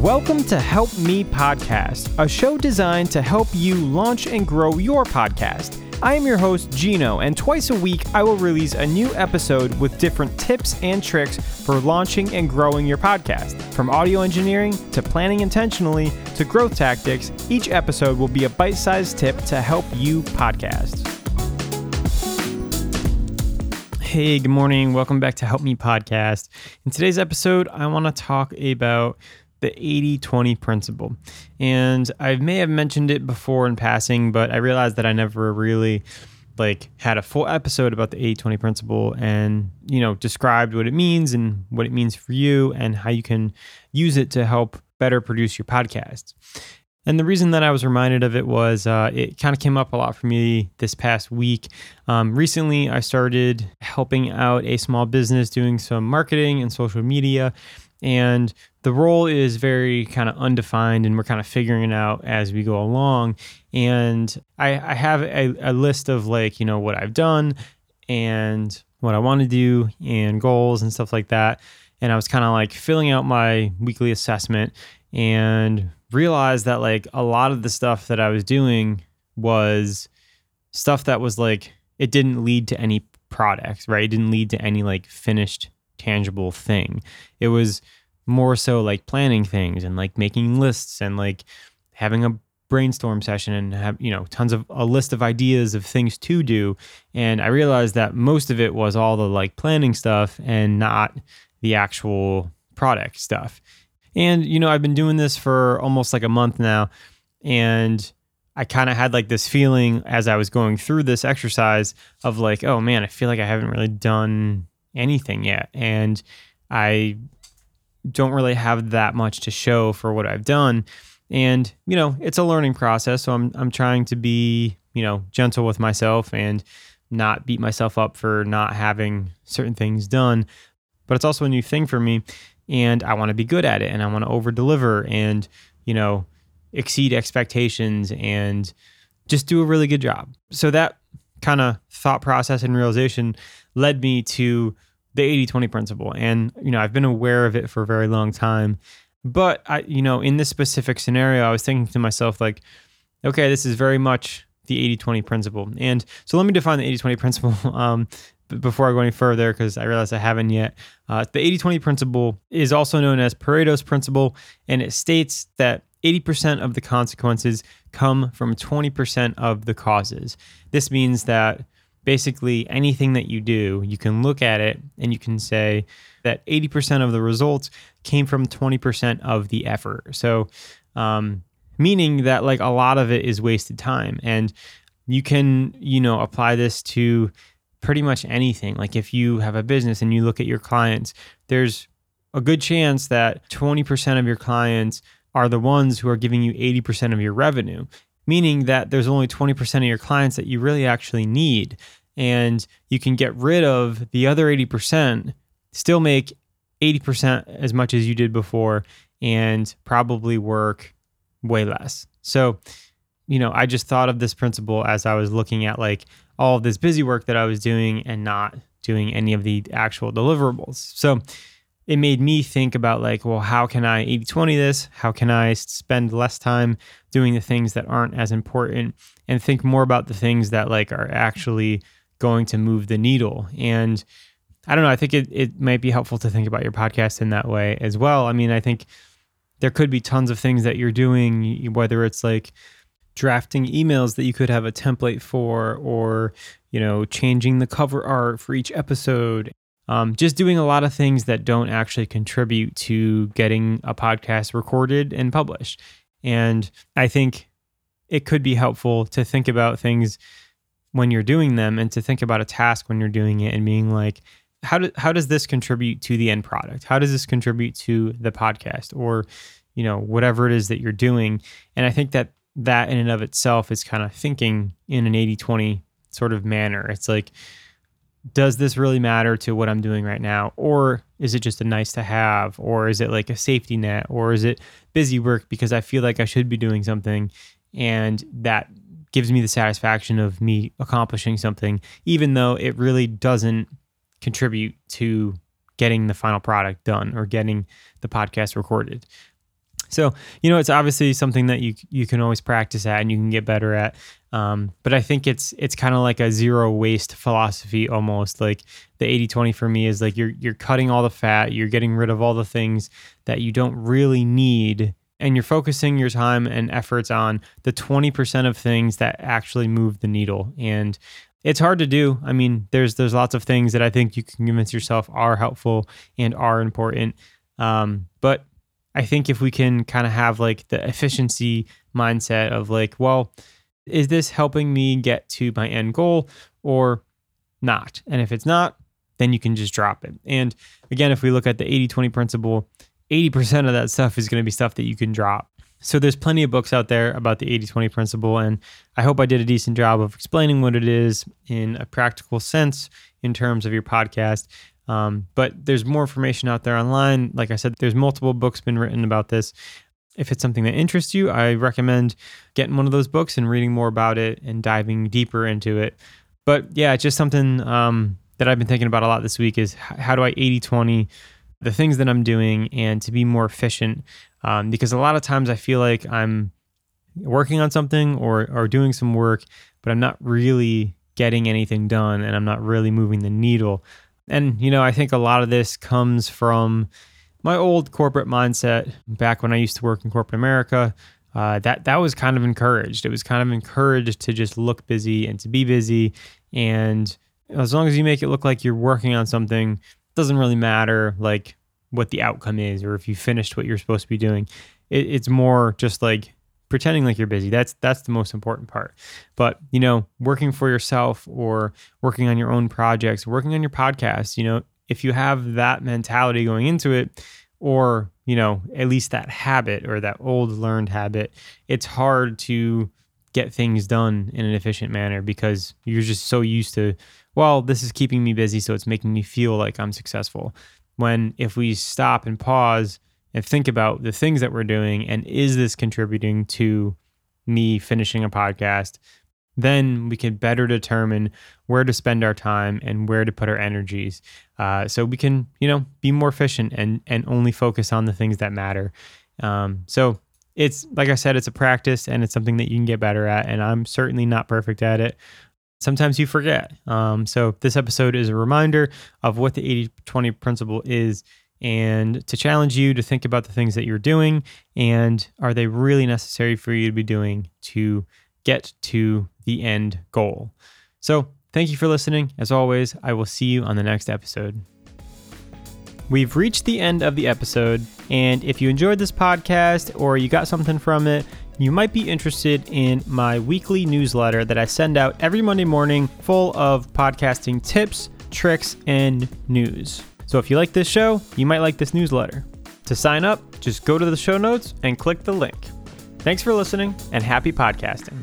Welcome to Help Me Podcast, a show designed to help you launch and grow your podcast. I am your host, Gino, and twice a week I will release a new episode with different tips and tricks for launching and growing your podcast. From audio engineering to planning intentionally to growth tactics, each episode will be a bite sized tip to help you podcast. Hey, good morning. Welcome back to Help Me Podcast. In today's episode, I want to talk about the 80 20 principle. And I may have mentioned it before in passing, but I realized that I never really like had a full episode about the 80 20 principle and you know described what it means and what it means for you and how you can use it to help better produce your podcasts and the reason that I was reminded of it was uh, it kind of came up a lot for me this past week. Um, recently, I started helping out a small business doing some marketing and social media and the role is very kind of undefined and we're kind of figuring it out as we go along and i, I have a, a list of like you know what i've done and what i want to do and goals and stuff like that and i was kind of like filling out my weekly assessment and realized that like a lot of the stuff that i was doing was stuff that was like it didn't lead to any products right it didn't lead to any like finished tangible thing. It was more so like planning things and like making lists and like having a brainstorm session and have you know tons of a list of ideas of things to do and i realized that most of it was all the like planning stuff and not the actual product stuff and you know i've been doing this for almost like a month now and i kind of had like this feeling as i was going through this exercise of like oh man i feel like i haven't really done anything yet. And I don't really have that much to show for what I've done. And, you know, it's a learning process. So I'm, I'm trying to be, you know, gentle with myself and not beat myself up for not having certain things done. But it's also a new thing for me. And I want to be good at it and I want to over deliver and, you know, exceed expectations and just do a really good job. So that kind of thought process and realization led me to the 80 20 principle. And, you know, I've been aware of it for a very long time. But I, you know, in this specific scenario, I was thinking to myself, like, okay, this is very much the 80 20 principle. And so let me define the 80 20 principle um, before I go any further, because I realize I haven't yet. Uh, the 80 20 principle is also known as Pareto's principle, and it states that 80% of the consequences come from 20% of the causes. This means that basically anything that you do, you can look at it and you can say that 80% of the results came from 20% of the effort. So, um, meaning that like a lot of it is wasted time. And you can, you know, apply this to pretty much anything. Like if you have a business and you look at your clients, there's a good chance that 20% of your clients are the ones who are giving you 80% of your revenue meaning that there's only 20% of your clients that you really actually need. And you can get rid of the other 80%, still make 80% as much as you did before, and probably work way less. So, you know, I just thought of this principle as I was looking at like all of this busy work that I was doing and not doing any of the actual deliverables. So, it made me think about like, well, how can I 80 20 this? How can I spend less time doing the things that aren't as important and think more about the things that like are actually going to move the needle? And I don't know, I think it, it might be helpful to think about your podcast in that way as well. I mean, I think there could be tons of things that you're doing, whether it's like drafting emails that you could have a template for or you know changing the cover art for each episode um, just doing a lot of things that don't actually contribute to getting a podcast recorded and published. And I think it could be helpful to think about things when you're doing them and to think about a task when you're doing it and being like, how, do, how does this contribute to the end product? How does this contribute to the podcast or, you know, whatever it is that you're doing? And I think that that in and of itself is kind of thinking in an 80 20 sort of manner. It's like, does this really matter to what I'm doing right now? Or is it just a nice to have? Or is it like a safety net? Or is it busy work because I feel like I should be doing something and that gives me the satisfaction of me accomplishing something, even though it really doesn't contribute to getting the final product done or getting the podcast recorded. So, you know, it's obviously something that you you can always practice at and you can get better at. Um, but I think it's it's kind of like a zero waste philosophy almost. Like the 80-20 for me is like you're you're cutting all the fat, you're getting rid of all the things that you don't really need and you're focusing your time and efforts on the 20% of things that actually move the needle. And it's hard to do. I mean, there's there's lots of things that I think you can convince yourself are helpful and are important. Um, but I think if we can kind of have like the efficiency mindset of like, well, is this helping me get to my end goal or not? And if it's not, then you can just drop it. And again, if we look at the 80 20 principle, 80% of that stuff is going to be stuff that you can drop. So there's plenty of books out there about the 80-20 principle and I hope I did a decent job of explaining what it is in a practical sense in terms of your podcast. Um, but there's more information out there online. Like I said, there's multiple books been written about this. If it's something that interests you, I recommend getting one of those books and reading more about it and diving deeper into it. But yeah, it's just something um, that I've been thinking about a lot this week is how do I 80 20 the things that I'm doing and to be more efficient. Um, because a lot of times I feel like I'm working on something or, or doing some work, but I'm not really getting anything done and I'm not really moving the needle. And, you know, I think a lot of this comes from my old corporate mindset back when I used to work in corporate America. Uh, that that was kind of encouraged. It was kind of encouraged to just look busy and to be busy, and as long as you make it look like you're working on something, it doesn't really matter like what the outcome is or if you finished what you're supposed to be doing. It, it's more just like pretending like you're busy. That's that's the most important part. But you know, working for yourself or working on your own projects, working on your podcast, you know, if you have that mentality going into it, or you know, at least that habit or that old learned habit, it's hard to get things done in an efficient manner because you're just so used to well, this is keeping me busy, so it's making me feel like I'm successful. When if we stop and pause and think about the things that we're doing and is this contributing to me finishing a podcast, then we can better determine where to spend our time and where to put our energies. Uh, so we can, you know, be more efficient and and only focus on the things that matter. Um, so it's like I said, it's a practice and it's something that you can get better at. And I'm certainly not perfect at it sometimes you forget. Um, so, this episode is a reminder of what the 80 20 principle is and to challenge you to think about the things that you're doing and are they really necessary for you to be doing to get to the end goal. So, thank you for listening. As always, I will see you on the next episode. We've reached the end of the episode, and if you enjoyed this podcast or you got something from it, you might be interested in my weekly newsletter that I send out every Monday morning, full of podcasting tips, tricks, and news. So if you like this show, you might like this newsletter. To sign up, just go to the show notes and click the link. Thanks for listening and happy podcasting.